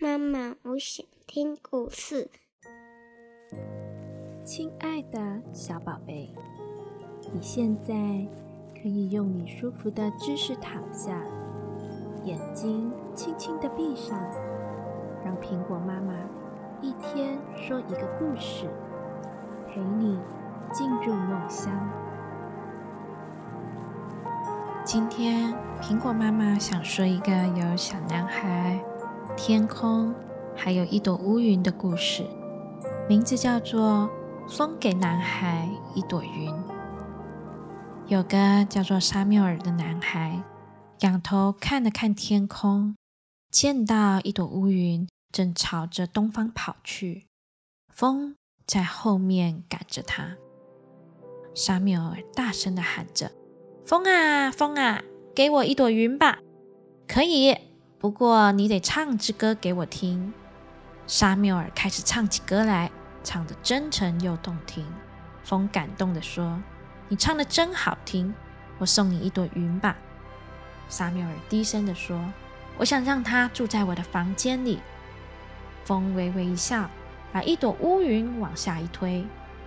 妈妈，我想听故事。亲爱的小宝贝，你现在可以用你舒服的姿势躺下，眼睛轻轻的闭上，让苹果妈妈一天说一个故事，陪你进入梦乡。今天，苹果妈妈想说一个有小男孩、天空，还有一朵乌云的故事，名字叫做《送给男孩一朵云》。有个叫做沙缪尔的男孩，仰头看了看天空，见到一朵乌云正朝着东方跑去，风在后面赶着他。沙缪尔大声的喊着。风啊，风啊，给我一朵云吧！可以，不过你得唱支歌给我听。沙缪尔开始唱起歌来，唱得真诚又动听。风感动地说：“你唱得真好听，我送你一朵云吧。”沙缪尔低声地说：“我想让他住在我的房间里。”风微微一笑，把一朵乌云往下一推，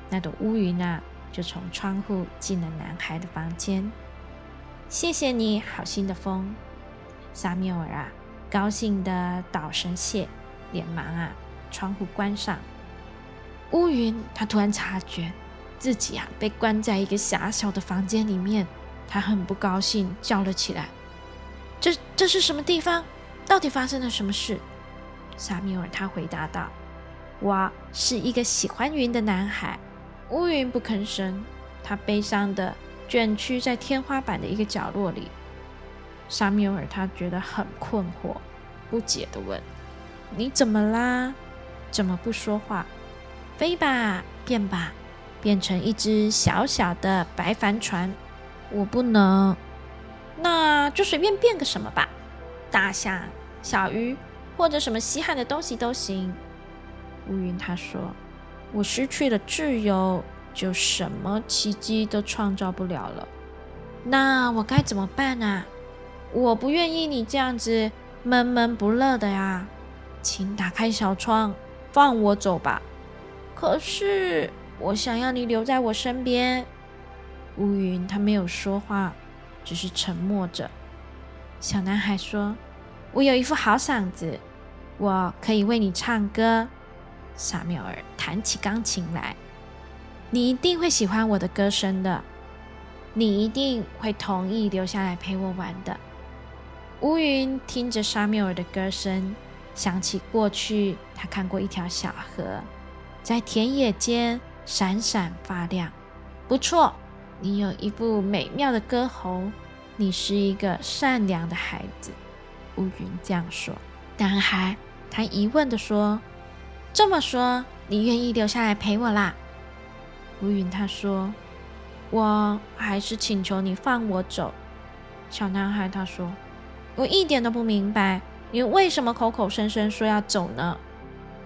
那朵乌云啊，就从窗户进了男孩的房间。谢谢你好心的风，沙缪尔啊，高兴的道声谢，连忙啊，窗户关上。乌云，他突然察觉自己啊被关在一个狭小的房间里面，他很不高兴，叫了起来：“这这是什么地方？到底发生了什么事？”沙米尔他回答道：“我是一个喜欢云的男孩。”乌云不吭声，他悲伤的。卷曲在天花板的一个角落里，沙缪尔他觉得很困惑，不解的问：“你怎么啦？怎么不说话？飞吧，变吧，变成一只小小的白帆船。我不能，那就随便变个什么吧，大象、小鱼或者什么稀罕的东西都行。”乌云他说：“我失去了自由。”就什么奇迹都创造不了了，那我该怎么办啊？我不愿意你这样子闷闷不乐的呀，请打开小窗，放我走吧。可是我想要你留在我身边。乌云他没有说话，只是沉默着。小男孩说：“我有一副好嗓子，我可以为你唱歌。”萨缪尔弹起钢琴来。你一定会喜欢我的歌声的，你一定会同意留下来陪我玩的。乌云听着沙缪尔的歌声，想起过去他看过一条小河，在田野间闪闪发亮。不错，你有一副美妙的歌喉，你是一个善良的孩子。乌云这样说。男孩他疑问的说：“这么说，你愿意留下来陪我啦？”乌云他说：“我还是请求你放我走。”小男孩他说：“我一点都不明白，你为什么口口声声说要走呢？”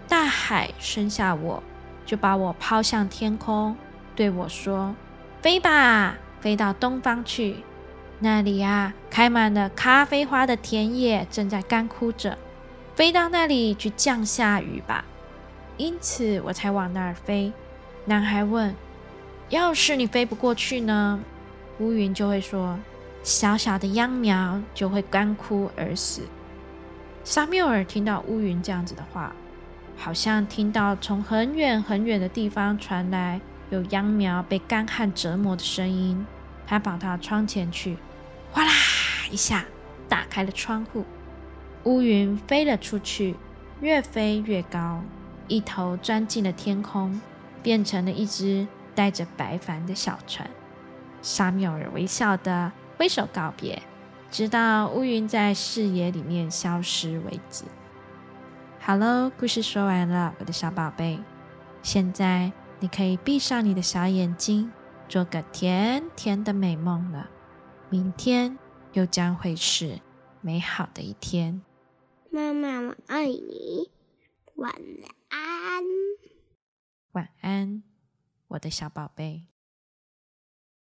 大海生下我，就把我抛向天空，对我说：“飞吧，飞到东方去，那里啊，开满了咖啡花的田野正在干枯着，飞到那里去降下雨吧。”因此，我才往那儿飞。男孩问：“要是你飞不过去呢？”乌云就会说：“小小的秧苗就会干枯而死。”沙缪尔听到乌云这样子的话，好像听到从很远很远的地方传来有秧苗被干旱折磨的声音。他跑到窗前去，哗啦一下打开了窗户，乌云飞了出去，越飞越高，一头钻进了天空。变成了一只带着白帆的小船。沙缪尔微笑的挥手告别，直到乌云在视野里面消失为止。好喽，故事说完了，我的小宝贝。现在你可以闭上你的小眼睛，做个甜甜的美梦了。明天又将会是美好的一天。妈妈，我爱你。晚安。晚安，我的小宝贝。